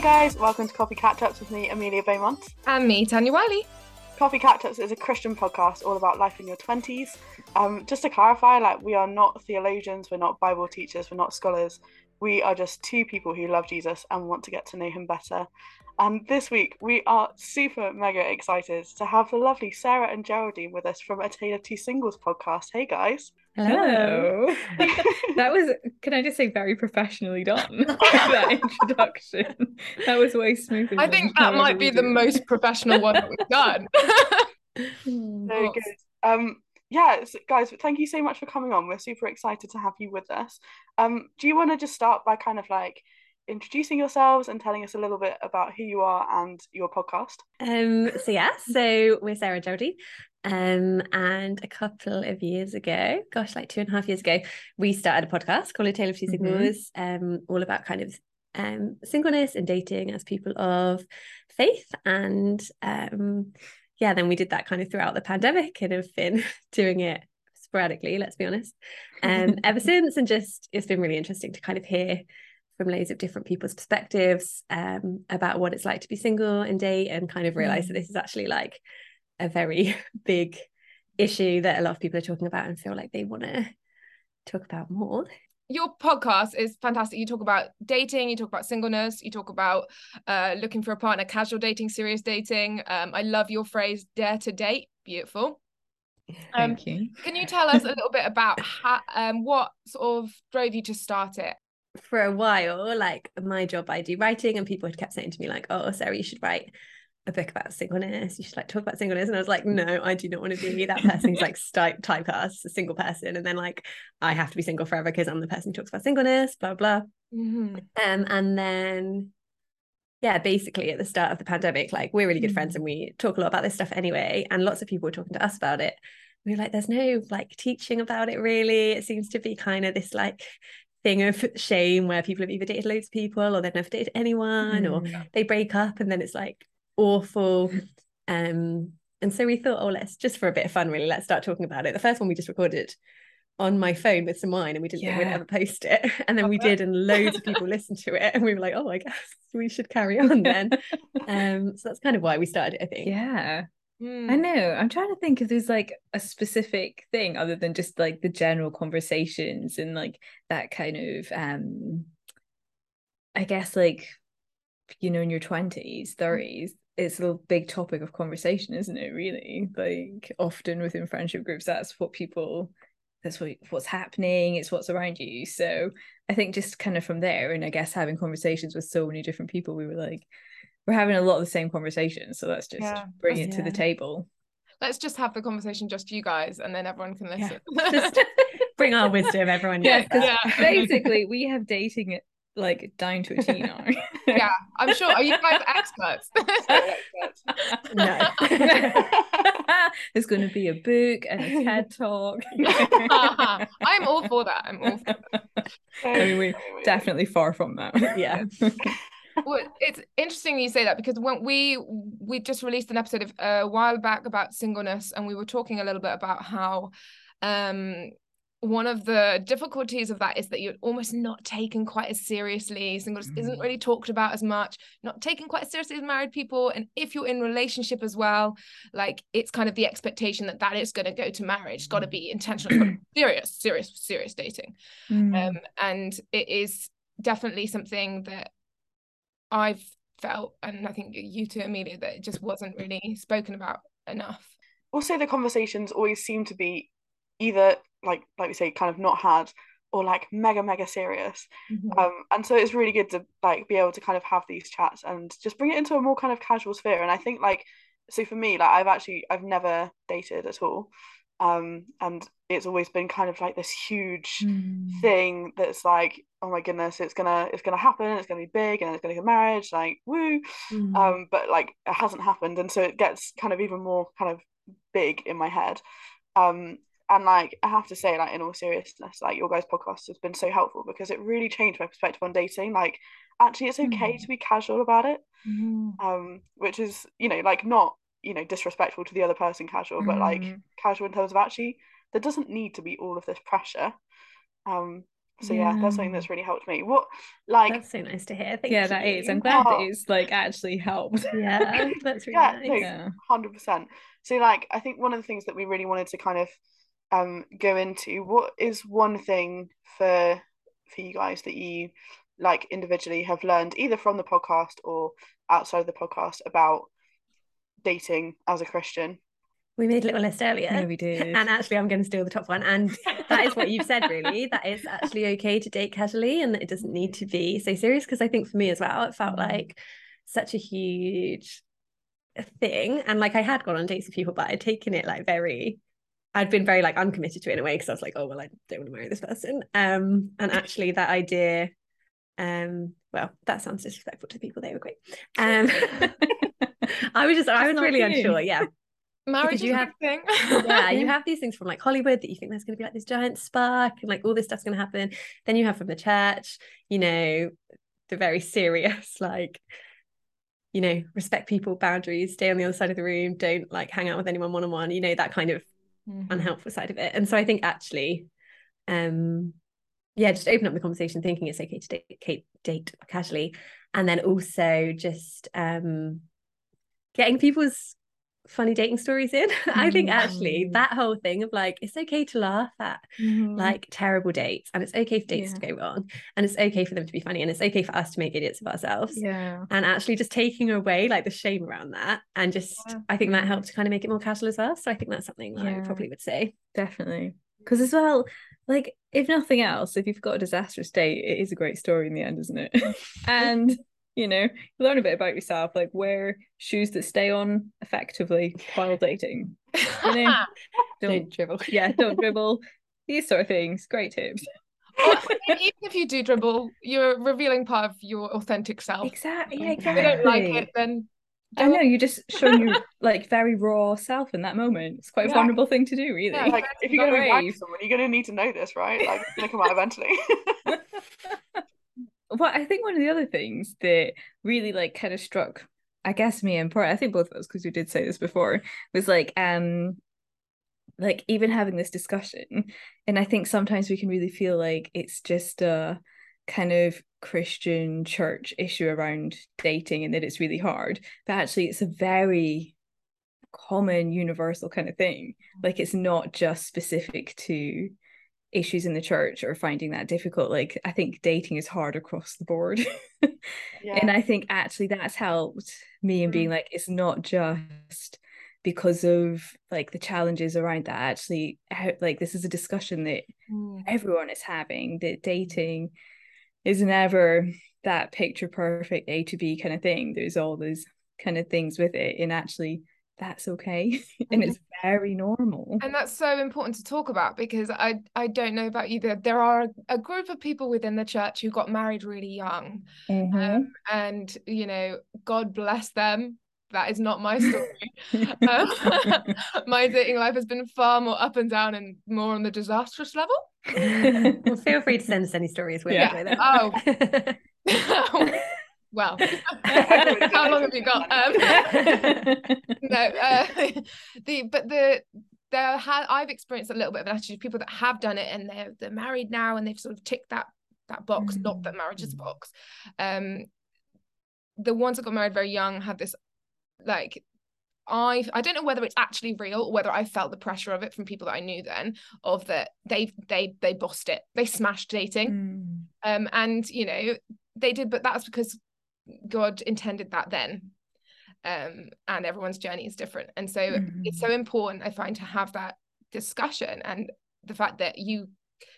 Hey guys, welcome to Coffee Catch Ups with me, Amelia Beaumont. And me, Tanya Wiley. Coffee Catch Ups is a Christian podcast all about life in your 20s. Um, just to clarify, like we are not theologians, we're not Bible teachers, we're not scholars. We are just two people who love Jesus and want to get to know him better. And this week, we are super mega excited to have the lovely Sarah and Geraldine with us from a Tale of Two Singles podcast. Hey guys. Hello. that was, can I just say, very professionally done. that introduction. That was way smoother. I think that might be the most professional one that we've done. Very good. Um, yeah, guys, thank you so much for coming on. We're super excited to have you with us. Um, do you want to just start by kind of like introducing yourselves and telling us a little bit about who you are and your podcast? Um, so yeah, so we're Sarah Jody. Um, and a couple of years ago, gosh, like two and a half years ago, we started a podcast called A Tale of 2 Singles, mm-hmm. um, all about kind of um singleness and dating as people of faith. And um, yeah, then we did that kind of throughout the pandemic and have been doing it sporadically, let's be honest, um, ever since. And just it's been really interesting to kind of hear from loads of different people's perspectives um, about what it's like to be single and date and kind of realize mm. that this is actually like a very big issue that a lot of people are talking about and feel like they want to talk about more your podcast is fantastic. You talk about dating, you talk about singleness, you talk about uh, looking for a partner, casual dating, serious dating. Um, I love your phrase, dare to date. Beautiful. Um, Thank you. Can you tell us a little bit about how, um, what sort of drove you to start it? for a while, like my job, I do writing, and people had kept saying to me, like, "Oh, Sarah, you should write a book about singleness. You should like talk about singleness." And I was like, "No, I do not want to be me. that person who's like st- typecast a single person, and then like I have to be single forever because I'm the person who talks about singleness." Blah blah. Mm-hmm. Um, and then yeah, basically at the start of the pandemic, like we're really good mm-hmm. friends and we talk a lot about this stuff anyway. And lots of people were talking to us about it. We were like, there's no like teaching about it really. It seems to be kind of this like thing of shame where people have either dated loads of people or they've never dated anyone mm. or they break up and then it's like awful. Um, and so we thought, oh, let's just for a bit of fun, really, let's start talking about it. The first one we just recorded on my phone with some wine and we didn't yeah. think we'd ever post it. And then we did, and loads of people listened to it. And we were like, oh, I guess we should carry on then. um, so that's kind of why we started it, I think. Yeah. Mm. I know. I'm trying to think if there's like a specific thing other than just like the general conversations and like that kind of um I guess like you know in your 20s, 30s, it's a big topic of conversation, isn't it, really? Like often within friendship groups that's what people that's what what's happening, it's what's around you. So I think just kind of from there and I guess having conversations with so many different people, we were like, we're having a lot of the same conversations so let's just yeah, bring it yeah. to the table let's just have the conversation just you guys and then everyone can listen yeah. just bring our wisdom everyone yeah, yeah. basically we have dating it like down to a T now. yeah, I'm sure. Are you guys experts? no. There's going to be a book and a TED talk. I'm all for that. I'm all for that. I mean, we're definitely far from that. Yeah well, it's interesting you say that because when we we just released an episode of, uh, a while back about singleness, and we were talking a little bit about how um one of the difficulties of that is that you're almost not taken quite as seriously. Singles mm. isn't really talked about as much, not taken quite as seriously as married people. And if you're in relationship as well, like it's kind of the expectation that that is going to go to marriage. It's got to be intentional, serious, serious, serious dating. Mm. Um, and it is definitely something that I've felt, and I think you too, Amelia, that it just wasn't really spoken about enough. Also, the conversations always seem to be either like like we say, kind of not had, or like mega mega serious. Mm-hmm. Um, and so it's really good to like be able to kind of have these chats and just bring it into a more kind of casual sphere. And I think like so for me, like I've actually I've never dated at all um, and it's always been kind of like this huge mm. thing that's like oh my goodness it's gonna it's gonna happen it's gonna be big and it's gonna get marriage like woo mm. um, but like it hasn't happened and so it gets kind of even more kind of big in my head um, and like I have to say like in all seriousness like your guys podcast has been so helpful because it really changed my perspective on dating like actually it's okay mm. to be casual about it mm. um which is you know like not you know disrespectful to the other person casual but like mm. casual in terms of actually there doesn't need to be all of this pressure um so yeah. that's something that's really helped me what like that's so nice to hear Thank yeah you. that is i'm glad that it's like actually helped yeah that's really yeah, nice. no, 100% so like i think one of the things that we really wanted to kind of um go into what is one thing for for you guys that you like individually have learned either from the podcast or outside of the podcast about dating as a christian? We made a little list earlier. Yeah we did. And actually i'm going to steal the top one. And that is what you've said really. That it's actually okay to date casually and that it doesn't need to be so serious because i think for me as well it felt Mm. like such a huge thing. And like i had gone on dates with people but i'd taken it like very i'd been very like uncommitted to it in a way because i was like oh well i don't want to marry this person um and actually that idea um well that sounds disrespectful to people they were great um i was just i was really you. unsure yeah Marriage you have- thing. yeah, you have these things from like Hollywood that you think there's going to be like this giant spark and like all this stuff's going to happen. Then you have from the church, you know, the very serious, like, you know, respect people, boundaries, stay on the other side of the room, don't like hang out with anyone one on one, you know, that kind of Mhm. unhelpful side of it. And so I think actually, um, yeah, just open up the conversation, thinking it's okay to date, date casually, and then also just um, getting people's funny dating stories in. I think actually Mm. that whole thing of like it's okay to laugh at Mhm. like terrible dates, and it's okay for dates to go wrong, and it's okay for them to be funny, and it's okay for us to make idiots of ourselves. yeah And actually, just taking away like the shame around that, and just Yeah. I think that helped to kind of make it more casual as well. So I think that's something that I Yeah. probably would say. definitely because as well like if nothing else if you've got a disastrous date it is a great story in the end isn't it and you know learn a bit about yourself like wear shoes that stay on effectively while dating you know don't Don't dribble. yeah don't dribble these sort of things great tips Or even if you do dribble, you're revealing part of your authentic self. exactly yeah If they don't like it, then I know you're just showing your like very raw self in that moment. It's quite a vulnerable thing to do, really. Yeah, like if you're going to be brave. to someone you're going to need to know this right like it's going to come out eventually well, I think one of the other things that really like kind of struck, I guess me and part, I think both of us, because we did say this before, was like um like even having this discussion. And I think sometimes we can really feel like it's just a kind of Christian church issue around dating and that it's really hard. But actually it's a very common universal kind of thing. Like it's not just specific to issues in the church or finding that difficult like i think dating is hard across the board. Yeah. And i think actually that's helped me in being like it's not just because of like the challenges around that actually like this is a discussion that Mm. everyone is having that dating is never that picture perfect a to b kind of thing. There's all those kind of things with it. And actually that's okay and it's very normal And that's so important to talk about because I I don't know about you. but there are a group of people within the church who got married really young, Mhm. um, and you know, God bless them. That is not my story. um, my dating life has been far more up and down and more on the disastrous level. well, feel free to send us any stories. We'll Yeah. enjoy. Oh. Well, how long have you got? Um, no, uh, the but the there had I've experienced a little bit of an attitude of people that have done it and they're they're married now and they've sort of ticked that that box. Not that marriage is a box. Um, the ones that got married very young had this like. I I don't know whether it's actually real or whether I felt the pressure of it from people that I knew then of that they they they bossed it they smashed dating Mm. um and you know they did but that's because god intended that then. Um and everyone's journey is different. And so it's so important i find to have that discussion and the fact that you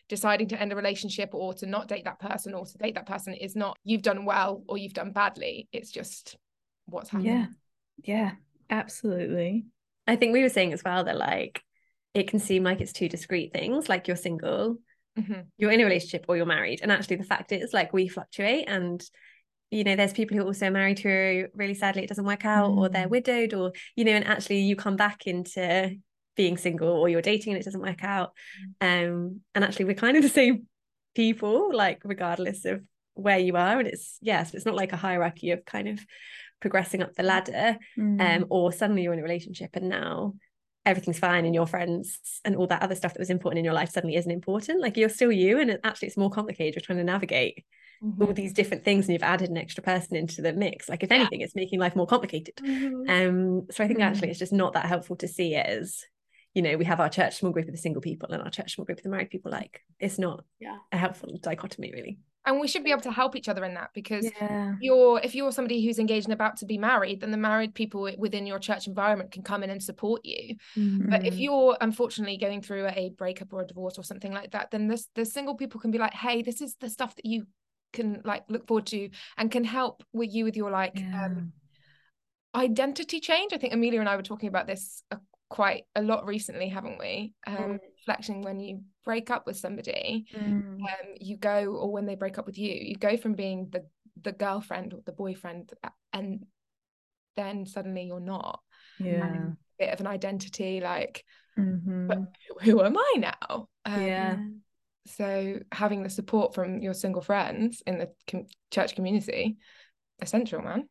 deciding to end a relationship or to not date that person or to date that person is not you've done well or you've done badly. It's just what's happening. Yeah yeah absolutely. I think we were saying as well that like it can seem like it's two discrete things, like you're single, Mhm. you're in a relationship, or you're married. And actually, the fact is, like, we fluctuate, and you know, there's people who are also married who really sadly it doesn't work out, or they're Mm. widowed, or you know, and actually you come back into being single, or you're dating and it doesn't work out. Um, and actually, we're kind of the same people, like regardless of where you are. And it's yes, it's not like a hierarchy of kind of progressing up the ladder Mm. um or suddenly you're in a relationship and now everything's fine and your friends and all that other stuff that was important in your life suddenly isn't important like you're still you and it, actually it's more complicated you're trying to navigate mm-hmm. all these different things and you've added an extra person into the mix like if yeah. anything it's making life more complicated mm-hmm. um so i think mm-hmm. actually it's just not that helpful to see it as you know we have our church small group of the single people and our church small group of the married people like it's not yeah a helpful dichotomy really and we should be able to help each other in that because yeah. you're if you're somebody who's engaged and about to be married then the married people within your church environment can come in and support you mm-hmm. but if mm-hmm. you're unfortunately going through a breakup or a divorce or something like that then this the single people can be like hey this is the stuff that you can like look forward to and can help with you with your like yeah. um identity change i think amelia and i were talking about this a, quite a lot recently haven't we um mm. reflection when you break up with somebody mm. um you go or when they break up with you you go from being the the girlfriend or the boyfriend and then suddenly you're not yeah bit of an identity like mm-hmm. but who am i now um, yeah so having the support from your single friends in the com- church community essential man.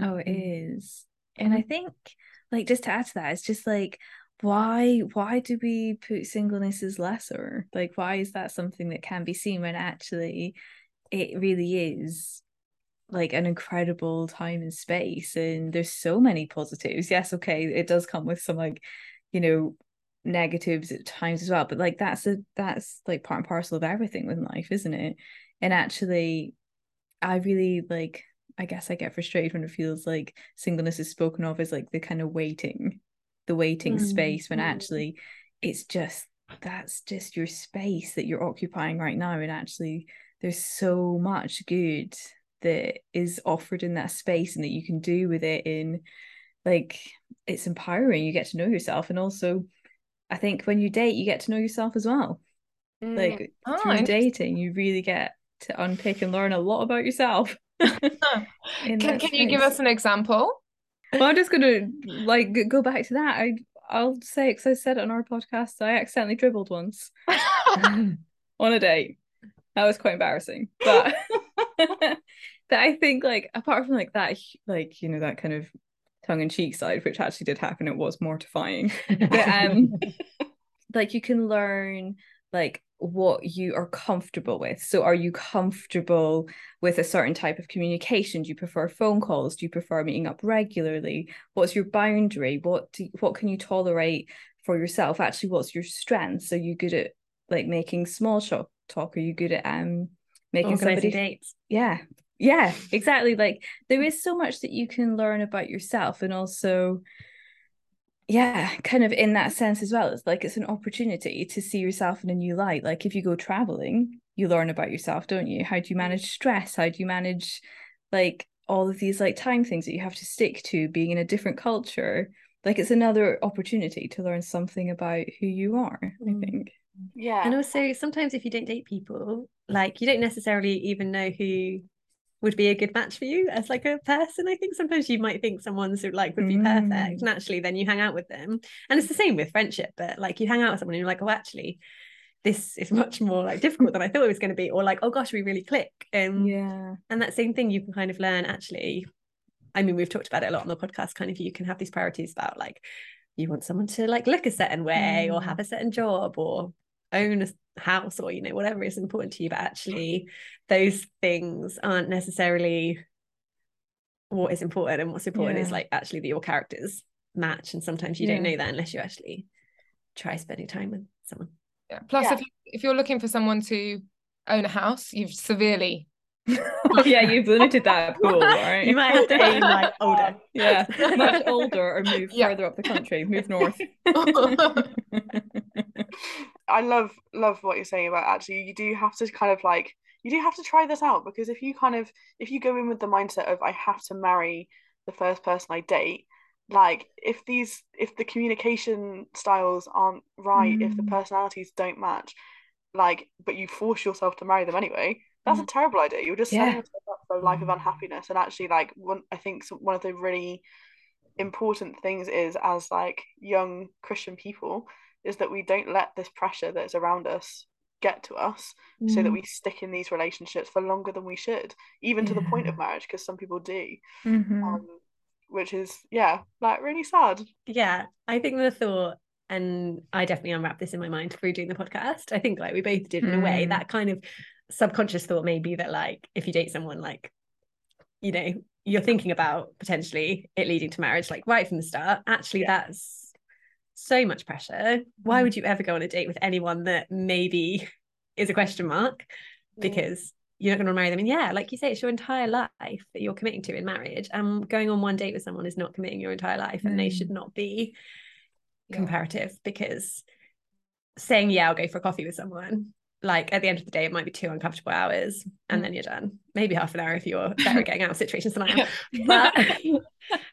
Oh it mm-hmm. and i think like just to add to that it's just like why why do we put singleness as lesser? Like why is that something that can be seen when actually it really is like an incredible time and space? And there's so many positives. Yes okay it does come with some like you know negatives at times as well but like that's a that's like part and parcel of everything with life isn't it? And actually i really like i guess i get frustrated when it feels like singleness is spoken of as like the kind of waiting the waiting mm space when actually it's just that's just your space that you're occupying right now and actually there's so much good that is offered in that space and that you can do with it in like it's empowering you get to know yourself and also I think when you date, you get to know yourself as well. Mm. Like oh, through dating, you really get to unpick and learn a lot about yourself. can can you give us an example? Well, I'm just gonna like go back to that. I I'll say because I said it on our podcast. I accidentally dribbled once on a date. That was quite embarrassing, but but I think like apart from like that, like you know that kind of tongue-in-cheek side which actually did happen. It was mortifying. But um like you can learn like what you are comfortable with. So are you comfortable with a certain type of communication? Do you prefer phone calls? Do you prefer meeting up regularly? What's your boundary? What do, what can you tolerate for yourself? Actually what's your strength? So you good at like making small talk talk? Are you good at um making somebody dates. Yeah yeah exactly like there is so much that you can learn about yourself and also yeah kind of in that sense as well it's like it's an opportunity to see yourself in a new light like if you go traveling you learn about yourself don't you? How do you mm. manage stress? How do you manage like all of these like time things that you have to stick to being in a different culture? Like it's another opportunity to learn something about who you are i mm. think. Yeah. And also sometimes if you don't date people like you don't necessarily even know who would be a good match for you as like a person i think sometimes you might think someone's like would be mm. perfect and actually then you hang out with them and it's the same with friendship but like you hang out with someone and you're like oh actually this is much more like difficult than i thought it was going to be or like oh gosh we really click um yeah and that same thing you can kind of learn actually i mean we've talked about it a lot on the podcast kind of you can have these priorities about like you want someone to like look a certain way mm. or have a certain job or own a house or you know whatever is important to you but actually those things aren't necessarily what is important and what's important yeah. is like actually that your characters match and sometimes you yeah. don't know that unless you actually try spending time with someone yeah plus yeah. if you, if you're looking for someone to own a house you've severely oh, yeah, you've limited that pool, right? You might have to aim like older. Yeah, much older or move yeah. further up the country, move north. I love love what you're saying about actually you do have to kind of like you do have to try this out because if you kind of if you go in with the mindset of I have to marry the first person I date like if these if the communication styles aren't right mm. if the mm. personalities don't match like but you force yourself to marry them anyway that's mm. a terrible idea you're just setting yourself up for a life of mm. unhappiness and actually like one I think one of the really important things is as like young Christian people is that we don't let this pressure that's around us get to us mm. so that mm. we stick in these relationships for longer than we should even yeah. to the point of marriage because some people do mm-hmm. um, which is yeah like really sad yeah i think the thought and I definitely unwrapped this in my mind through doing the podcast. I think like we both did in mm. a way, mm. that kind of subconscious thought maybe that like if you date someone like, you know, you're thinking about potentially it leading to marriage, like right from the start. Actually, yeah. that's so much pressure. Why mm. would you ever go on a date with anyone that maybe is a question mark? Because you're not going to marry them. And yeah, like you say, it's your entire life that you're committing to in marriage. And going on one date with someone is not committing your entire life, and they should not be yeah. comparative because saying yeah i'll go for a coffee with someone like at the end of the day it might be two uncomfortable hours and mm. then you're done maybe half an hour if you're better at getting out of situations than i am but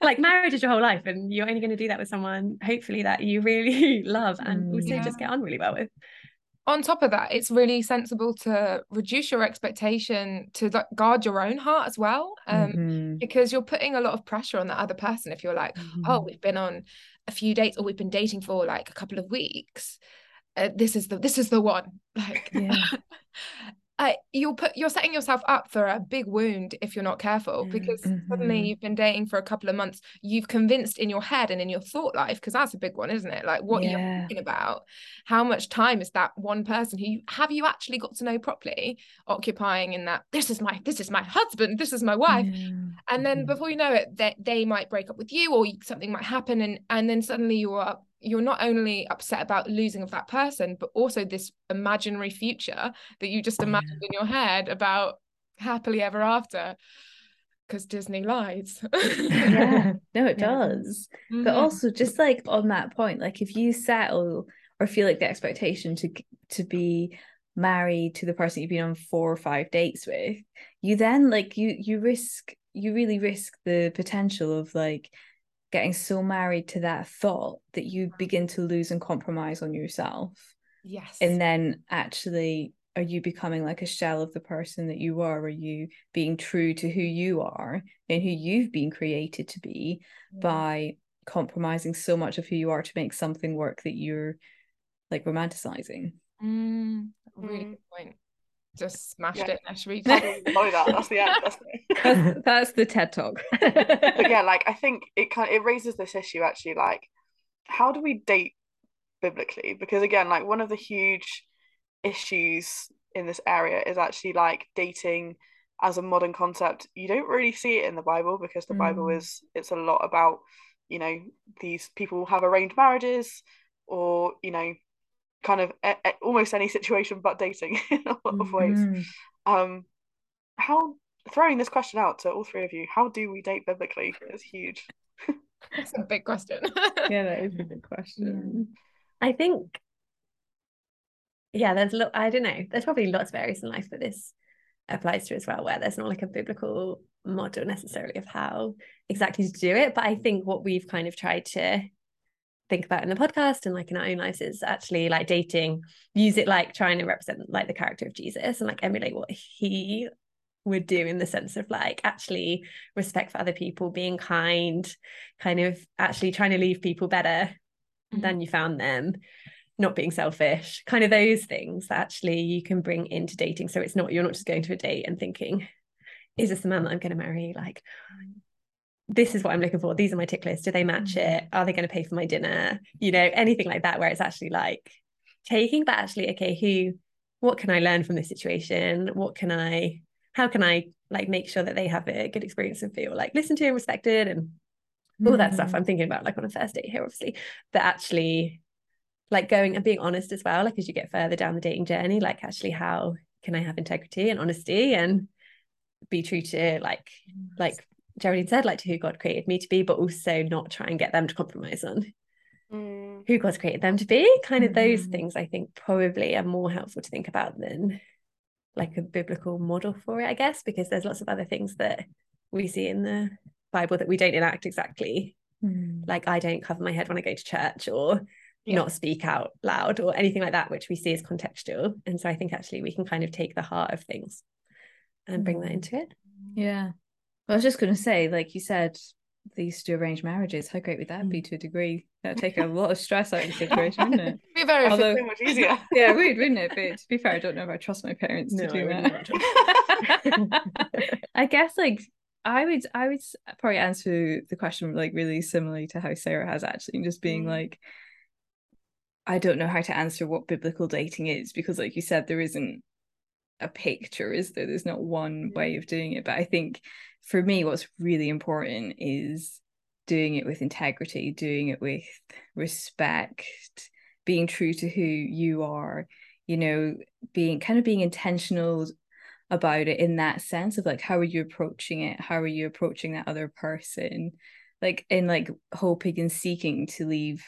like marriage is your whole life and you're only going to do that with someone hopefully that you really love and mm, also yeah. just get on really well with on top of that it's really sensible to reduce your expectation to like guard your own heart as well um, mm-hmm. because you're putting a lot of pressure on that other person if you're like mm-hmm. oh we've been on a few dates or we've been dating for like a couple of weeks uh, this is the this is the one like yeah. uh, you'll put you're setting yourself up for a big wound if you're not careful because mm-hmm. suddenly you've been dating for a couple of months you've convinced in your head and in your thought life because that's a big one isn't it like what yeah. you're thinking about how much time is that one person who have you actually got to know properly occupying in that this is my this is my husband this is my wife yeah. and then mm-hmm. before you know it they, they might break up with you or something might happen and and then suddenly you're you're not only upset about losing of that person but also this imaginary future that you just imagined yeah. in your head about happily ever after because disney lies yeah no it does mm-hmm. but also just like on that point like if you settle or feel like the expectation to to be married to the person you've been on four or five dates with you then like you you risk you really risk the potential of like getting so married to that thought that you begin to lose and compromise on yourself. Yes. And then actually are you becoming like a shell of the person that you are? Are you being true to who you are and who you've been created to be yeah. by compromising so much of who you are to make something work that you're like romanticizing? Mm, really mm. good point just smashed yeah. it. Ash Reed. that. That's the end. That's the, that's, that's the TED talk. but yeah, like I think it kind of, it raises this issue actually. Like, how do we date biblically? Because again, like one of the huge issues in this area is actually like dating as a modern concept. You don't really see it in the Bible because the mm. Bible is it's a lot about you know these people have arranged marriages or you know kind of a, a, almost any situation but dating in a lot of ways. Mm-hmm. Um, how throwing this question out to all three of you, how do we date biblically? Is huge. That's a big question. yeah, that is a big question. I think, yeah, there's a lot. I don't know. There's probably lots of areas in life that this applies to as well, where there's not like a biblical model necessarily of how exactly to do it. But I think what we've kind of tried to think about in the podcast and like in our own lives is actually like dating use it like trying to represent like the character of jesus and like emulate what he would do in the sense of like actually respect for other people being kind kind of actually trying to leave people better mm-hmm. than you found them not being selfish kind of those things that actually you can bring into dating. So it's not you're not just going to a date and thinking is this the man that i'm going to marry? Like this is what I'm looking for. These are my tick lists. Do they match mm-hmm. it? Are they going to pay for my dinner? You know, anything like that, where it's actually like taking, but actually, okay, who, what can I learn from this situation? What can I, how can I like make sure that they have a good experience and feel like listened to and respected and all mm. that stuff mm-hmm. I'm thinking about like on a first date here, obviously, but actually like going and being honest as well, like as you get further down the dating journey, like actually how can I have integrity and honesty and be true to like like Geraldine said, like to who God created me to be, but also not try and get them to compromise on mm. who God's created them to be. Kind of those mm. things I think probably are more helpful to think about than like a biblical model for it, I guess, because there's lots of other things that we see in the Bible that we don't enact exactly. Mm. Like I don't cover my head when I go to church or yeah. not speak out loud or anything like that, which we see as contextual. And so I think actually we can kind of take the heart of things and bring that mm. into it. Yeah. I was just going to say, like you said, they used to arrange marriages. How great would that be mm. to a degree? That'd take a lot of stress out of the situation, wouldn't it? be very Although, so much easier. yeah, it would, wouldn't it? But to be fair, I don't know if I trust my parents no, to do that. I guess like I would I would probably answer the question like really similarly to how Sarah has actually, just being mm. like I don't know how to answer what biblical dating is because, like you said, there isn't a picture, is there? There's not one way of doing it. But I think for me, what's really important is doing it with integrity, doing it with respect, being true to who you are, you know, being kind of being intentional about it in that sense of like how are you approaching it? How are you approaching that other person? Like in like hoping and seeking to leave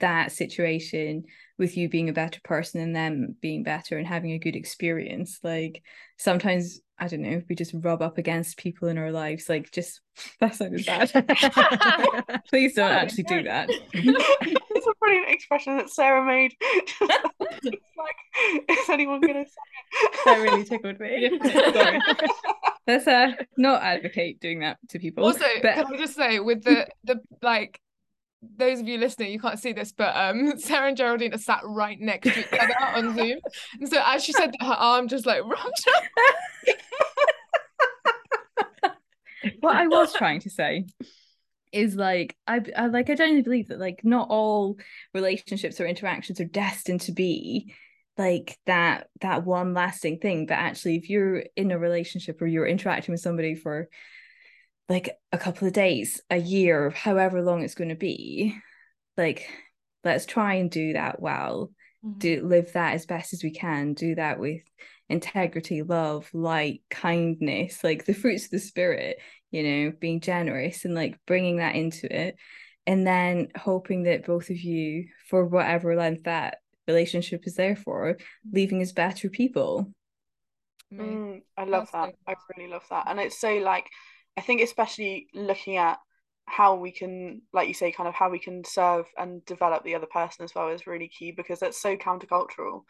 that situation with you being a better person and them being better and having a good experience. Like sometimes I don't know, we just rub up against people in our lives. Like just that sounded bad. Please don't actually do that. it's a brilliant expression that Sarah made. like, is anyone gonna say it? That really tickled me. Sorry. Let's uh not advocate doing that to people. Also, but... can I just say with the the like those of you listening, you can't see this, but um, Sarah and Geraldine are sat right next to each other on Zoom. And so as she said, her arm just like rubbed what I was trying to say is like I, I like I genuinely believe that like not all relationships or interactions are destined to be like that that one lasting thing but actually if you're in a relationship or you're interacting with somebody for like a couple of days, a year, however long it's going to be, like let's try and do that well. Mm-hmm. Do live that as best as we can. Do that with integrity, love, light, kindness, like the fruits of the spirit, you know, being generous and like bringing that into it. And then hoping that both of you, for whatever length that relationship is there for, leaving as better people. Mm, I love That's that. I really love that. And it's so like I think especially looking at how we can, like you say, kind of how we can serve and develop the other person as well is really key because that's so countercultural.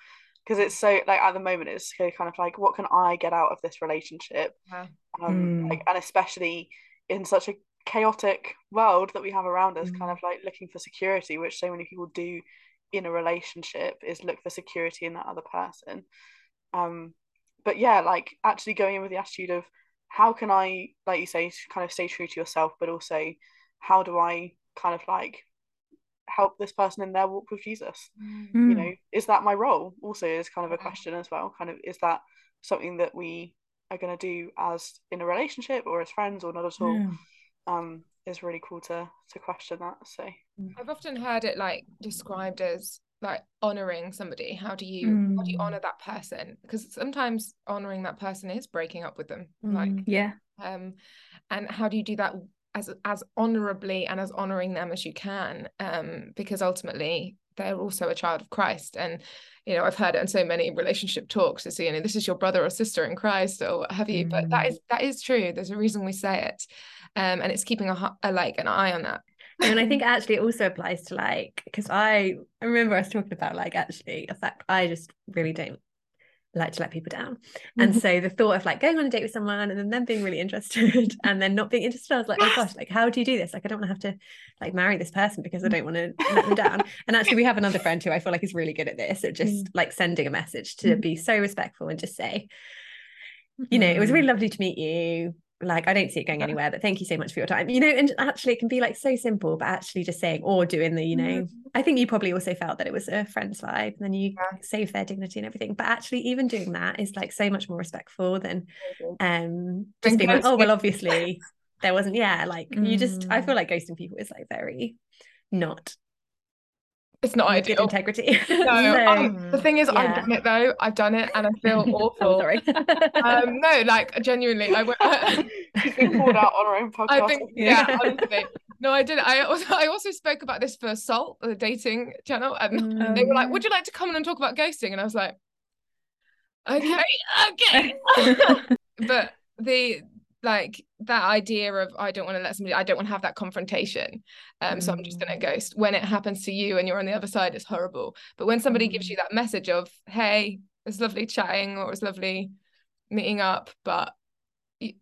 Because it's so like at the moment it's so kind of like what can I get out of this relationship, yeah. um, mm. like and especially in such a chaotic world that we have around us, mm. kind of like looking for security, which so many people do in a relationship is look for security in that other person. Um, but yeah, like actually going in with the attitude of how can I, like you say, kind of stay true to yourself, but also how do I kind of like help this person in their walk with Jesus? Mm. You know, is that my role? Also, is kind of a question as well. Kind of, is that something that we are going to do as in a relationship or as friends or not at all? Yeah. Um, is really cool to to question that. So I've often heard it like described as like honoring somebody how do you mm. how do you honor that person because sometimes honoring that person is breaking up with them mm. like yeah um and how do you do that as as honorably and as honoring them as you can um because ultimately they're also a child of Christ and you know I've heard it in so many relationship talks to see you know this is your brother or sister in Christ or have you mm. but that mm. is that is true there's a reason we say it um and it's keeping a, a like an eye on that and I think actually it also applies to like because I I remember I was talking about like actually a fact I just really don't like to let people down. And mm-hmm. so the thought of like going on a date with someone and then them being really interested and then not being interested, I was like, oh gosh, like how do you do this? Like I don't want to have to like marry this person because I don't want to let them down. And actually we have another friend who I feel like is really good at this, at just mm. like sending a message to mm. be so respectful and just say, you know, it was really mm. lovely to meet you like I don't see it going anywhere, but thank you so much for your time. You know, and actually it can be like so simple, but actually just saying or doing the, you know, mm-hmm. I think you probably also felt that it was a friend's vibe, and then you yeah. save their dignity and everything. But actually, even doing that is like so much more respectful than um just being like, oh well, obviously there wasn't, yeah, like mm. you just I feel mm. like ghosting people is like very not it's not ideal. Good integrity. No, no. the thing is, yeah. I've done it though. I've done it, and I feel awful. sorry. um, no, like genuinely, I went. She's been called out on her own podcast. I think, yeah, honestly. No, I did. I also, I also spoke about this for Salt, the dating channel, and mm. they were like, "Would you like to come in and talk about ghosting?" And I was like, "Okay, okay." but the like that idea of I don't want to let somebody I don't want to have that confrontation um mm. so I'm just going to mm. ghost when it happens to you and you're on the other side it's horrible but when somebody mm. gives you that message of hey it's lovely chatting or it's lovely meeting up but you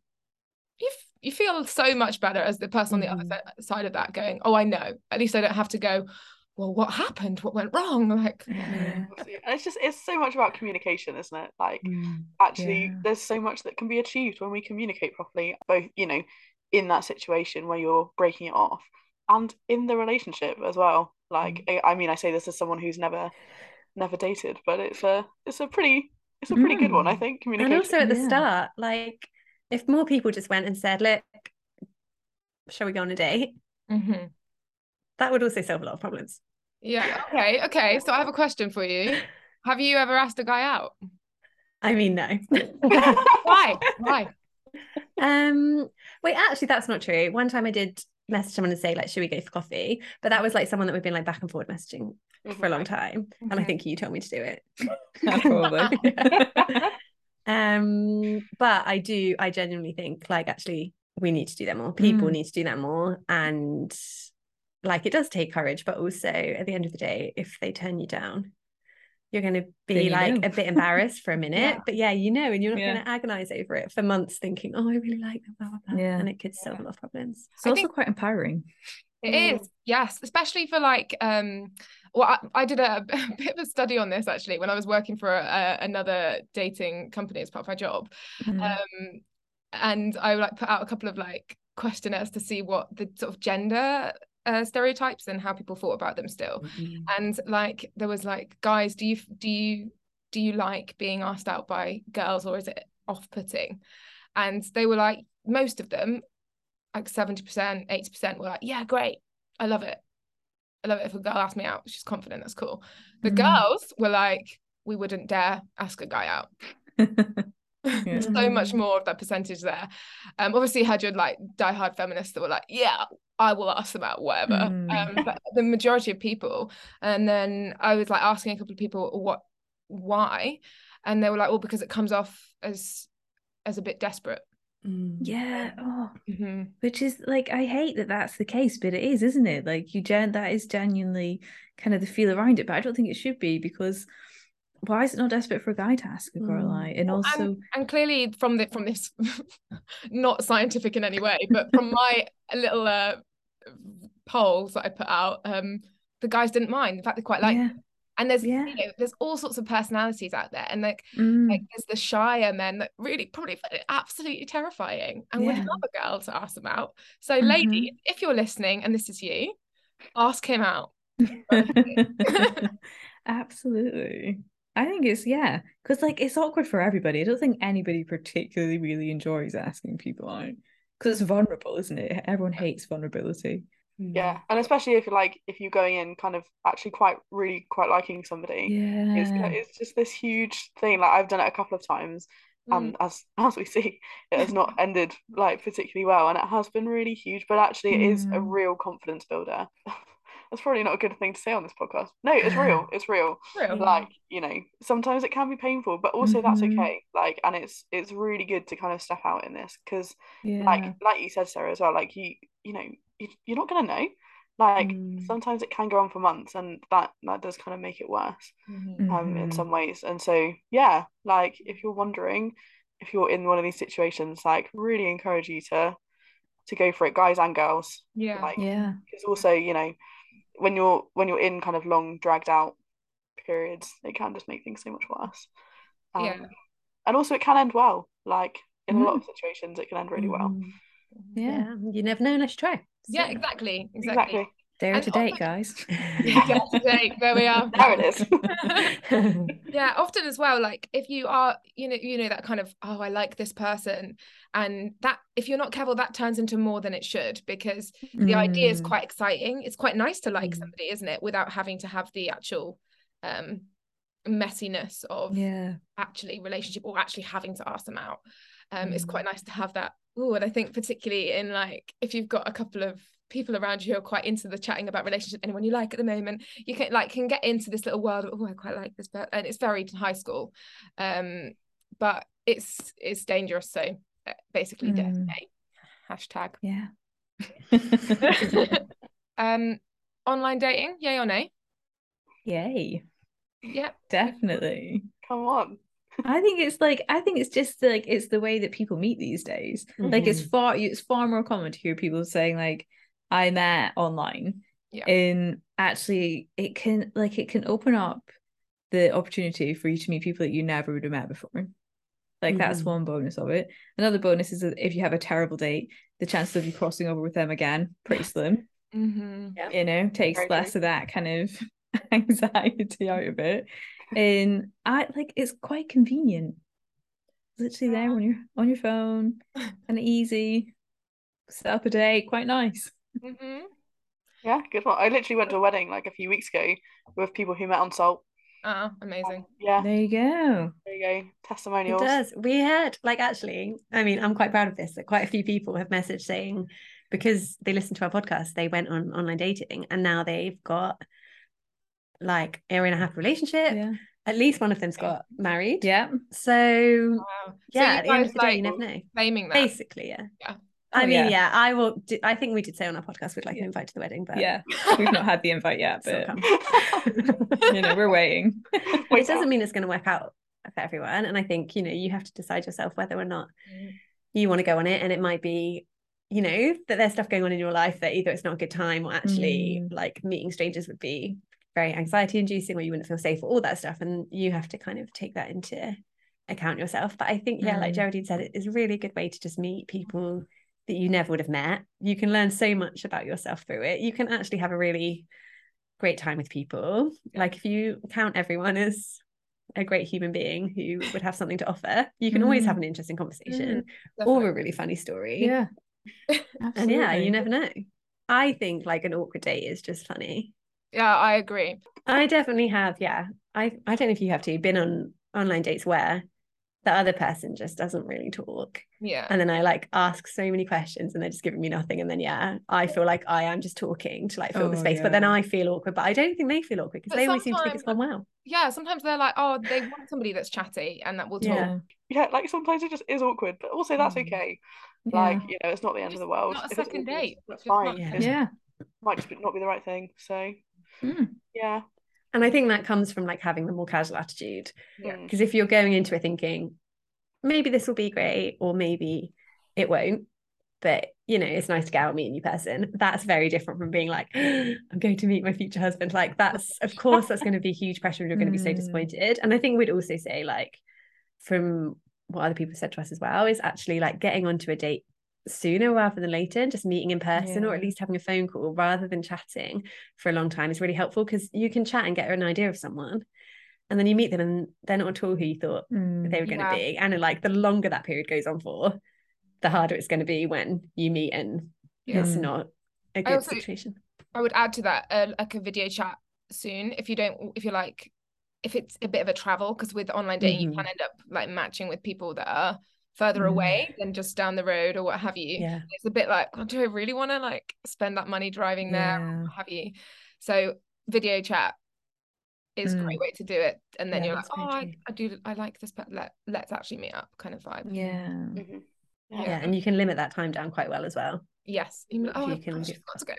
you, you feel so much better as the person mm. on the other mm. side of that going oh I know at least I don't have to go well what happened what went wrong like yeah. it's just it's so much about communication isn't it like mm, actually yeah. there's so much that can be achieved when we communicate properly both you know in that situation where you're breaking it off and in the relationship as well. Like mm. I, I mean, I say this as someone who's never never dated, but it's a it's a pretty it's a pretty mm. good one, I mm. think. Communication. And also at the yeah. start, like if more people just went and said, "Look, shall we go on a date?" Mm-hmm. That would also solve a lot of problems. Yeah. Okay. Okay. So I have a question for you. Have you ever asked a guy out? I mean, no. Why? Why? Um. Wait. Actually, that's not true. One time I did message someone and say like, "Should we go for coffee?" But that was like someone that we've been like back and forward messaging for a long time, mm-hmm. and I mm-hmm. think you told me to do it. Probably. um. But I do. I genuinely think like actually we need to do that more. People mm. need to do that more, and like it does take courage, but also at the end of the day, if they turn you down, you're going to be like know. a bit embarrassed for a minute, yeah. but yeah, you know, and you're not yeah. going to agonize over it for months thinking, oh, I really like them, blah, blah, blah. Yeah. And it could solve a lot of problems. It's I also quite empowering. It mm. is, yes, especially for like, um, well, I, I did a, a, bit of a study on this actually when I was working for a, another dating company as part of my job. Mm. Um, and I like put out a couple of like questionnaires to see what the sort of gender uh, stereotypes and how people thought about them still. Mm-hmm. and like there was like guys do you do you do you like being asked out by girls or is it off-putting? And they were like most of them like 70% 80% were like yeah great. I love it. I love it if a girl asks me out. She's confident. That's cool. The mm-hmm. girls were like we wouldn't dare ask a guy out yeah. so much more of that percentage there. Um, obviously had your like diehard feminists that were like, yeah, I will ask them out, whatever. Mm. Um, but the majority of people, and then I was like asking a couple of people what, why, and they were like, well, because it comes off as, as a bit desperate. Mm. Yeah. Oh. Mm-hmm. Which is like I hate that that's the case, but it is, isn't it? Like you gen that is genuinely kind of the feel around it, but I don't think it should be because why is it not desperate for a guy to ask a girl mm. out? And also, and, and, clearly from the from this, not scientific in any way, but from my little uh, polls that I put out, um, the guys didn't mind. In fact, they quite like. Yeah. And there's yeah. you know there's all sorts of personalities out there, and like mm. like there's the shyer men that really probably find it absolutely terrifying and yeah. would love a girl to ask them out. So, mm-hmm. lady, if you're listening and this is you, ask him out. Absolutely. I think it's yeah, because like it's awkward for everybody. I don't think anybody particularly really enjoys asking people out because it's vulnerable, isn't it? Everyone hates vulnerability. Yeah, and especially if you're like if you're going in kind of actually quite really quite liking somebody. Yeah, it's, it's just this huge thing. Like I've done it a couple of times, and mm. as as we see, it has not ended like particularly well, and it has been really huge. But actually, it mm. is a mm. real confidence builder. that's probably not a good thing to say on this podcast. No, it's real. It's real. real. Like, you know, sometimes it can be painful, but also mm-hmm. that's okay. Like, and it's it's really good to kind of step out in this because yeah. like like you said, Sarah, as well, like you you know, you, you're not gonna know. Like mm. sometimes it can go on for months and that that does kind of make it worse mm-hmm. um in mm-hmm. some ways. And so yeah, like if you're wondering if you're in one of these situations, like really encourage you to to go for it, guys and girls. Yeah. Like yeah. Because also, you know, when you're when you're in kind of long dragged out periods it can just make things so much worse um, yeah and also it can end well like in mm. a lot of mm. situations it can end really well mm. yeah. yeah. you never know unless you try so. yeah exactly exactly, exactly. Dare to date, guys. Dare to date. There we are. There it is. yeah, often as well. Like if you are, you know, you know that kind of, oh, I like this person, and that if you're not careful, that turns into more than it should because the mm. idea is mm. quite exciting. It's quite nice to like mm. somebody, isn't it, without having to have the actual um messiness of yeah actually relationship or actually having to ask them out. Um, mm. it's quite nice to have that. Oh, and I think particularly in like if you've got a couple of people around you who are quite into the chatting about relationships anyone you like at the moment you can like can get into this little world of oh I quite like this but and it's very in high school um but it's it's dangerous so uh, basically mm. hashtag yeah um online dating yay or nay yay yeah definitely come on I think it's like I think it's just like it's the way that people meet these days. Mm-hmm. Like it's mm-hmm. far it's far more common to hear people saying like I met online. Yeah. And actually it can like it can open up the opportunity for you to meet people that you never would have met before. Like mm-hmm. that's one bonus of it. Another bonus is that if you have a terrible date, the chances of you crossing over with them again pretty slim. Mm-hmm. Yeah. you know takes Very less true. of that kind of anxiety out of it and i like it's quite convenient literally there on your on your phone and easy set up a day quite nice Mm-hmm. Yeah, good one. I literally went to a wedding like a few weeks ago with people who met on Salt. Oh, amazing. Yeah, there you go there you go. Testimonials. It does. We had like actually, I mean, I'm quite proud of this that quite a few people have messaged saying because they listened to our podcast, they went on online dating and now they've got like a year and a half relationship. yeah At least one of them's got married. yeah So Wow. yeah, so at the end of the day, you never know. claiming that. Basically, yeah. Yeah. I mean, yeah. yeah. I will. Do, I think we did say on our podcast we'd like Yeah. an invite to the wedding, but yeah we've not had the invite yet but you know we're waiting Wait, it doesn't mean it's going to work out for everyone, and I think you know you have to decide yourself whether or not Mm. you want to go on it and it might be you know that there's stuff going on in your life that either it's not a good time or actually Mm. like meeting strangers would be very anxiety inducing or you wouldn't feel safe or all that stuff and you have to kind of take that into account yourself but i think yeah like Mm. geraldine said it is a really good way to just meet people that you never would have met you can learn so much about yourself through it you can actually have a really great time with people Yeah. like if you count everyone as a great human being who would have something to offer you can always Mm. have an interesting conversation or a really funny story. yeah And yeah, you never know. I think like an awkward date is just funny. Yeah, I agree. I definitely have, yeah. I, I don't know if you have to, been on online dates where the other person just doesn't really talk. Yeah. And then I like ask so many questions and they're just giving me nothing. And then yeah, I feel like I am just talking to like fill the Oh, space. But then. I feel awkward. But I don't think they feel awkward because they always seem to think it's gone well. yeah, sometimes they're like, oh, they want somebody that's chatty and that will talk. Yeah. yeah, like sometimes it just is awkward, but also that's Mm. okay. yeah Like, you know, it's not the end of the world. not a If it's second awkward, date. That's Just not fine. Yeah. yeah might just not be the right thing. So Mm. yeah. And I think that comes from like having the more casual attitude. Yeah. Because if you're going into it thinking, maybe this will be great, or maybe it won't, but you know, it's nice to get out and meet a new person. That's very different from being like, I'm going to meet my future husband. Like, that's of course, that's going to be huge pressure and you're going to be so Mm. disappointed. And I think we'd also say, like, from what other people said to us as well, is actually like getting onto a date sooner rather than later just meeting in person or at least having a phone call rather than chatting for a long time is really helpful because you can chat and get an idea of someone and then you meet them and they're not at all who you thought Mm. they were going to Yeah. be and like the longer that period goes on for the harder it's going to be when you meet and it's not a good also- situation I would add to that uh, like a video chat soon if you don't if you're like if it's a bit of a travel because with online dating you Mhm. can end up like matching with people that are further Mm. away than just down the road or what have you. yeah It's a bit like, oh, do I really want to like spend that money driving there or Yeah. what have you? So video chat is a great Mm. way to do it, and then Yeah, you're like, oh, I. I do I like this, but let let's actually meet up, kind of vibe. yeah Mhm. Yeah. yeah and you can limit that time down quite well as well Yes. You're like, oh, you I've can just get- got to go.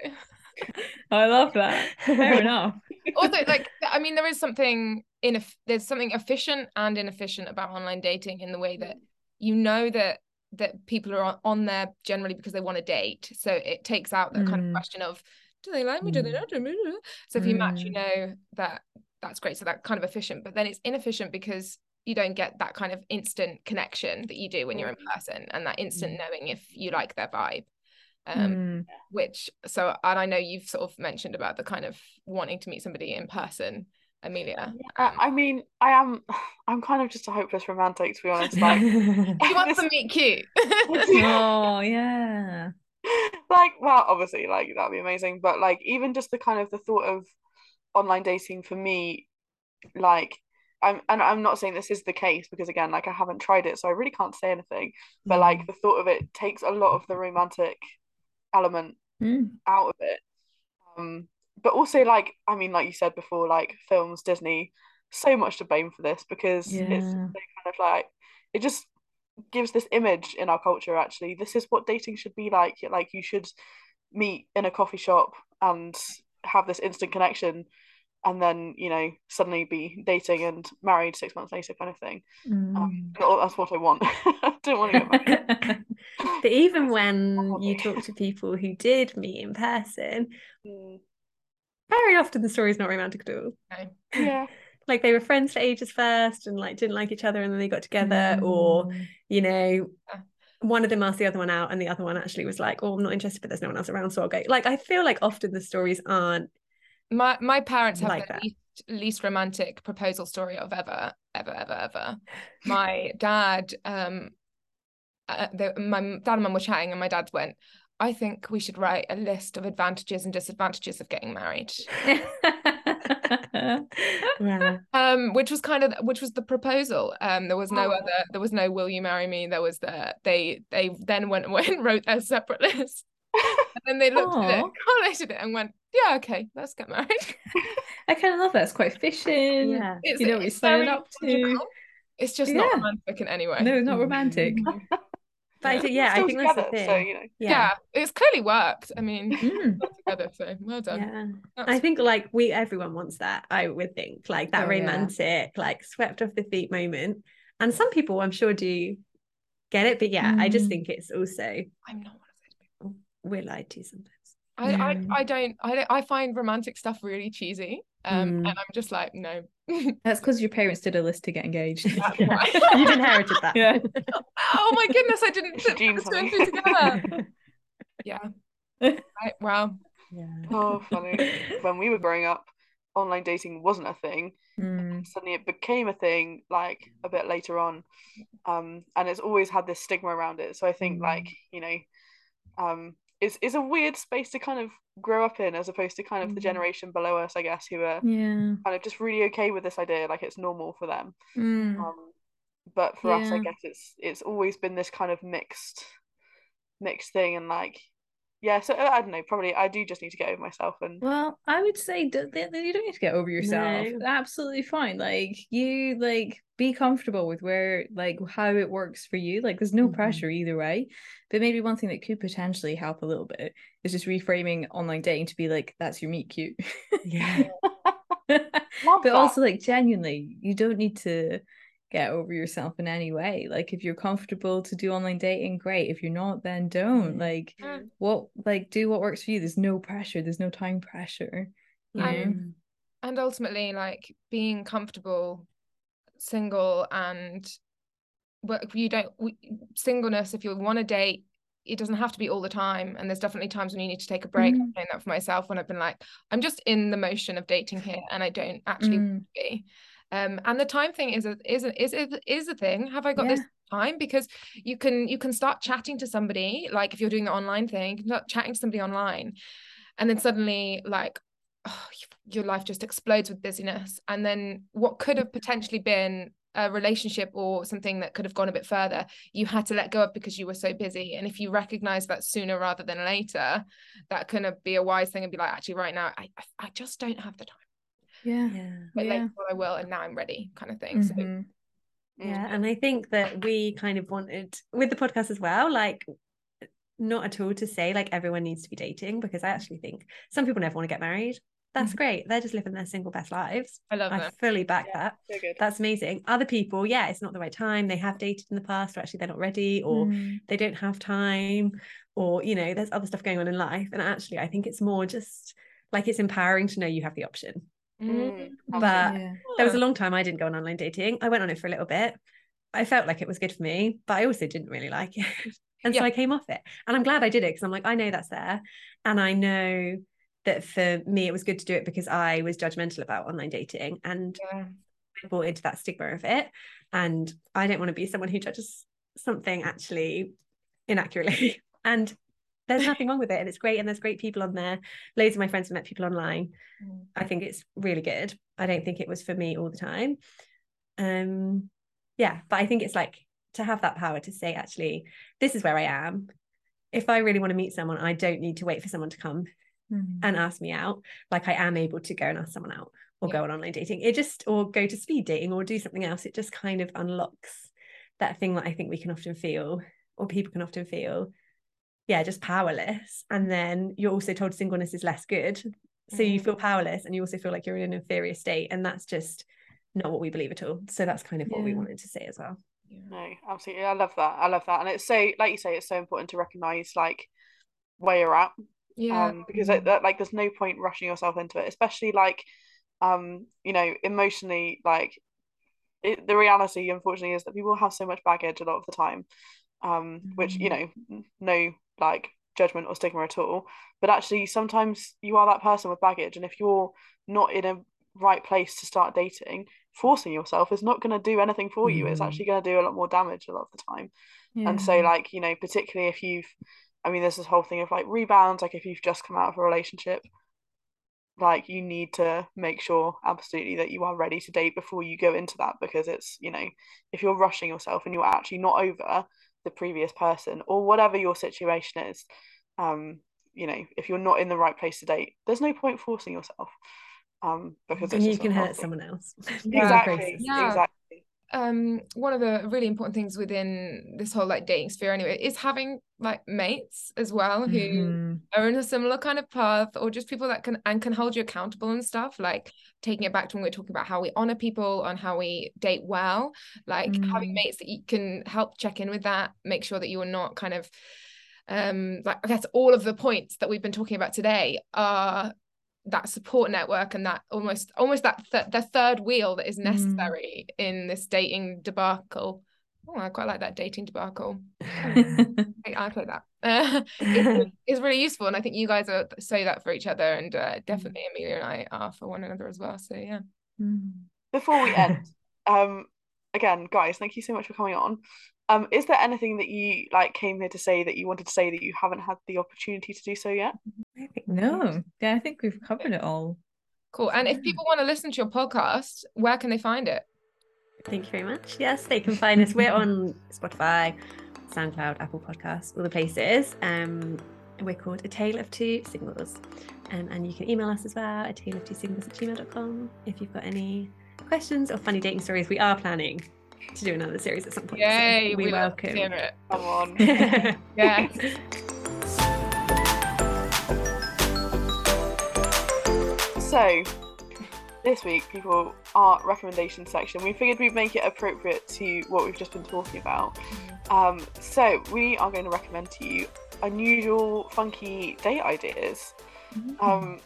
I love that fair enough also like i mean there is something in a there's something efficient and inefficient about online dating in the way that you know that that people are on, there generally because they want to date. So it takes out that kind of Mm. question of do they like me? Do they Mm. not do me? So if you match you Mm. know that that's great. So that kind of efficient but then it's inefficient because you don't get that kind of instant connection that you do when you're in person and that instant knowing if you like their vibe. Um Mm. which so and I know you've sort of mentioned about the kind of wanting to meet somebody in person, Amelia. I, I mean, I am. I'm kind of just a hopeless romantic, to be honest. Like, He wants this- to meet cute. oh yeah like well obviously like that'd be amazing but like even just the kind of the thought of online dating for me like I'm and I'm not saying this is the case because again like I haven't tried it so I really can't say anything but like the thought of it takes a lot of the romantic element Mm. out of it um but also like I mean like you said before like films Disney so much to blame for this because it's Yeah. so kind of like it just gives this image in our culture actually. This is what dating should be like. Like you should meet in a coffee shop and have this instant connection and then you know suddenly be dating and married six months later kind of thing. Mm. um, that's what I want. I don't want to get married. But even when you talk to people who did meet in person Mm, very often the story's not romantic at all. Yeah. Like they were friends for ages first and like didn't like each other and then they got together or Mm. you know one of them asked the other one out and the other one actually was like oh i'm not interested but there's no one else around so i'll go. Like i feel like often the stories aren't my my parents have Like the least, least romantic proposal story of ever ever ever ever. My dad um uh, the, my dad and mum were chatting and my dad went I think we should write a list of advantages and disadvantages of getting married. yeah Um, which was kind of which was the proposal. Um, there was no Oh. other there was no will you marry me? There was the they they then went away and wrote their separate list. And then they looked at it, Aw. correlated it, and went, Yeah, okay, let's get married. I kind of love that. It's quite efficient. yeah It's, You know what you're signing up to. It's just not romantic in any way. No, not romantic. But I think yeah I Still think that's the thing so you know yeah. it's clearly worked. I mean, Mm. together, so well done. yeah I think like we everyone wants that I would think like that Oh, yeah. romantic like swept off the feet moment and some people I'm sure do get it but yeah I just Mm. think it's also I'm not one of those people. we're lied to sometimes I, Yeah. I, I don't I don't I find romantic stuff really cheesy. Um Mm. and I'm just like, no. That's because your parents did a list to get engaged. Yeah. you've inherited that yeah. oh my goodness, I didn't put Genes two and honey. two together. Yeah. Right, wow. yeah oh funny when we were growing up online dating wasn't a thing Mm. suddenly it became a thing like a bit later on um and it's always had this stigma around it so i think Mm. like you know um it's, it's a weird space to kind of grow up in as opposed to kind of the Mm. generation below us i guess who are Yeah. kind of just really okay with this idea like it's normal for them Mm. um but for us i guess it's it's always been this kind of mixed mixed thing and like yeah so i don't know probably i do just need to get over myself and Well, I would say you don't need to get over yourself. No. Absolutely fine. Like you like be comfortable with where like how it works for you. Like there's no Mhm. pressure either way. But maybe one thing that could potentially help a little bit is just reframing online dating to be like that's your meet cute. yeah but that. also like genuinely you don't need to get over yourself in any way like if you're comfortable to do online dating great if you're not then don't Mm. like Mm. what like do what works for you there's no pressure there's no time pressure you know And- and ultimately like being comfortable single and but you don't we, singleness if you want to date it doesn't have to be all the time and there's definitely times when you need to take a break Mhm. i've known that for myself when i've been like i'm just in the motion of dating here and i don't actually want Mm, to be um and the time thing is a is a, is is, is a thing. Have i got this time? Because you can you can start chatting to somebody like if you're doing the online thing you can start chatting to somebody online and then suddenly like oh, your life just explodes with busyness. And then what could have potentially been a relationship or something that could have gone a bit further you had to let go of because you were so busy. And if you recognize that sooner rather than later that can be a wise thing and be like actually right now i, I just don't have the time yeah yeah but Yeah. later on i will and now i'm ready kind of thing so Mhm. Yeah, and I think that we kind of wanted with the podcast as well, like not at all to say like everyone needs to be dating because I actually think some people never want to get married. That's Mhm. great. They're just living their single best lives. i love I that fully back Yeah. that. so That's amazing. Other people, yeah, it's not the right time. They have dated in the past, or actually they're not ready, or Mm. they don't have time, or you know, there's other stuff going on in life. And actually, I think it's more just like it's empowering to know you have the option. Mm, But yeah there was a long time I didn't go on online dating. I went on it for a little bit. I felt like it was good for me, but I also didn't really like it. and so I came off it. And I'm glad I did it because I'm like, I know that's there. And I know that for me, it was good to do it because I was judgmental about online dating and yeah I bought into that stigma of it. And I don't want to be someone who judges something actually inaccurately. and there's nothing wrong with it. And it's great. And there's great people on there. Loads of my friends have met people online. Mm. I think it's really good. I don't think it was for me all the time. Um, yeah, but I think it's like to have that power to say, actually, this is where I am. If I really want to meet someone, I don't need to wait for someone to come Mhm. and ask me out. Like I am able to go and ask someone out or Yeah. go on online dating. It just or go to speed dating or do something else. It just kind of unlocks that thing that I think we can often feel or people can often feel. Yeah, just powerless. And then you're also told singleness is less good. So you Mhm. feel powerless and you also feel like you're in an inferior state. And that's just not what we believe at all. So that's kind of what we wanted to say as well. No, absolutely. I love that. I love that. And it's so, like you say, it's so important to recognize like where you're at. yeah Um, because it, that, like there's no point rushing yourself into it, especially like um, you know, emotionally, like it, the reality unfortunately is that people have so much baggage a lot of the time. um which you know no like judgment or stigma at all. But actually sometimes you are that person with baggage and if you're not in a right place to start dating forcing yourself is not going to do anything for you. It's Mm. actually going to do a lot more damage a lot of the time. And so like you know particularly if you've i mean there's this whole thing of like rebounds like if you've just come out of a relationship like you need to make sure absolutely that you are ready to date before you go into that because it's you know if you're rushing yourself and you're actually not over the previous person or whatever your situation is um you know if you're not in the right place to date there's no point forcing yourself um because and you can not hurt healthy. someone else exactly Yeah. exactly um one of the really important things within this whole like dating sphere anyway is having like mates as well who Mhm. are in a similar kind of path or just people that can and can hold you accountable and stuff like taking it back to when we are talking about how we honor people and how we date well like having Mm. mates that you can help check in with that make sure that you are not kind of um like I guess all of the points that we've been talking about today are that support network and that almost almost that th- the third wheel that is necessary in this dating debacle. Oh I quite like that dating debacle. I, I like that. Uh, it's, it's really useful and I think you guys are say that for each other and uh, definitely Amelia and I are for one another as well so yeah. Mm. before we end um again guys thank you so much for coming on um is there anything that you like came here to say that you wanted to say that you haven't had the opportunity to do so yet No, yeah, I think we've covered it all. cool and if people want to listen to your podcast where can they find it Thank you very much. Yes, they can find us. We're on Spotify, SoundCloud, Apple Podcasts, all the places. Um, we're called A Tale of Two Singles. Um, and you can email us as well, a tale of two singles at gmail.com if you've got any questions or funny dating stories. We are planning to do another series at some point. so yay we, we love to welcome. hear it come on. Yes. So this week people our recommendation section we figured we'd make it appropriate to what we've just been talking about. Um so we are going to recommend to you unusual funky date ideas. Um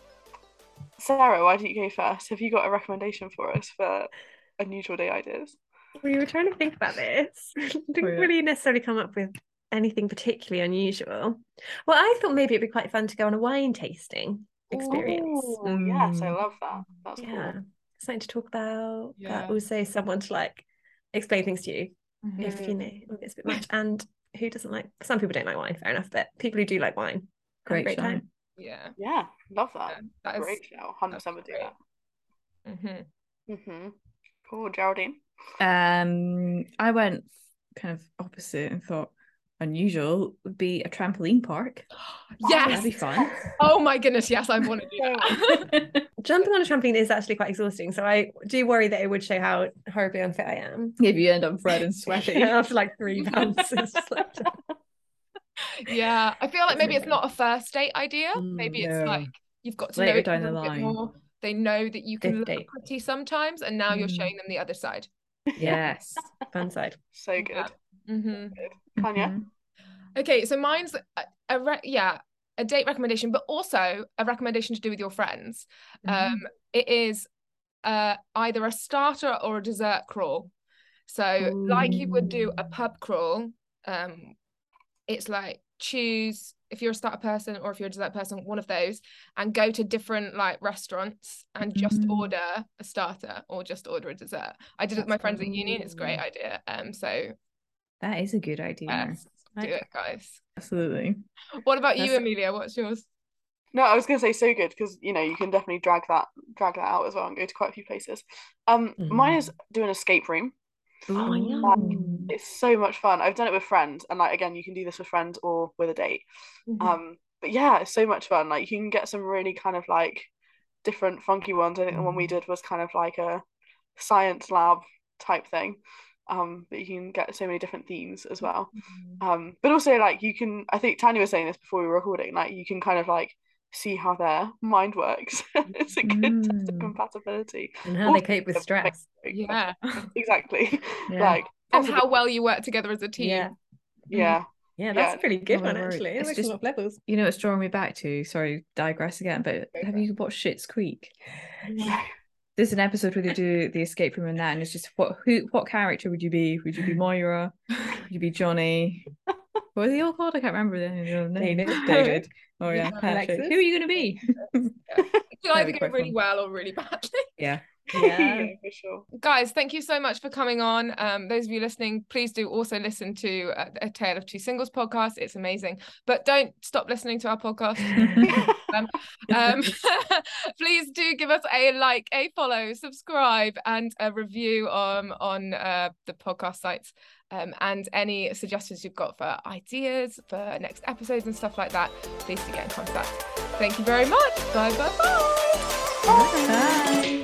sarah why don't you go first? Have you got a recommendation for us for unusual date ideas we were trying to think about this. Didn't yeah. really necessarily come up with anything particularly unusual. Well, I thought maybe it'd be quite fun to go on a wine tasting experience. Ooh, yes i Mm. love that that's yeah cool something to talk about Yeah. but also someone to like explain things to you Mhm. if you know if it's a bit much and who doesn't like some people don't like wine fair enough but people who do like wine Great, great time yeah yeah love that that is great show 100% would do great. that Mhm. Mm-hmm. cool geraldine Um, I went kind of opposite and thought unusual would be a trampoline park. yes That'd be fun. oh my goodness yes I want to do that jumping on a trampoline is actually quite exhausting so I do worry that it would show how horribly unfit I am if you end up red and sweaty. after like three bounces like, yeah I feel like maybe it's not a first date idea maybe it's No. like you've got to Later know each down the a bit line. more they know that you can Fifth look date. pretty sometimes and now you're Mm. showing them the other side yes. fun side so good Yeah. hmm Tanya Mhm. Okay, so mine's a, a re- yeah, a date recommendation, but also a recommendation to do with your friends. Mm-hmm. Um, it is uh either a starter or a dessert crawl. So, like you would do a pub crawl, um, it's like choose if you're a starter person or if you're a dessert person, one of those, and go to different like restaurants and just Mm. order a starter or just order a dessert. I did it with my That's friends at uni, and it's a great idea. Um, so That is a good idea. yes, do Like it, guys. Absolutely. What about you, That's- Amelia? What's yours? No, I was gonna say so good because you know you can definitely drag that drag that out as well and go to quite a few places. Um, mine is do an escape room. Oh, yeah. Ooh. It's so much fun. I've done it with friends, and like again, you can do this with friends or with a date. Um, but yeah, it's so much fun. Like you can get some really kind of like different funky ones. I think the one we Mm. did was kind of like a science lab type thing. Um, but you can get so many different themes as well. Um, but also like you can I think Tanya was saying this before we were recording, like you can kind of like see how their mind works. it's a good test of Mm. compatibility. and how they cope with stress Yeah. Exactly. Yeah. Like and how well you work together as a team. yeah yeah. yeah that's Yeah. a pretty good Oh, one actually It's it just- on a lot of levels You know it's drawing me back to? Sorry, digress again, but Go have you watched Schitt's Creek? There's an episode where they do the escape room and that, and it's just what who what character would you be? Would you be Moira? Would you be Johnny. what were they all called? I can't remember their David. David. Oh yeah, Yeah, Patrick. Alexis. Who are you going to be? It could either be go quite really fun. well or really badly. yeah. Yeah. for sure. Guys, thank you so much for coming on. Um, those of you listening, please do also listen to uh, a Tale of Two Singles podcast. It's amazing, but don't stop listening to our podcast. um, um, please do give us a like, a follow, subscribe, and a review um, on uh, the podcast sites. Um, and any suggestions you've got for ideas for next episodes and stuff like that, please do get in contact. Thank you very much. Bye bye bye. Bye.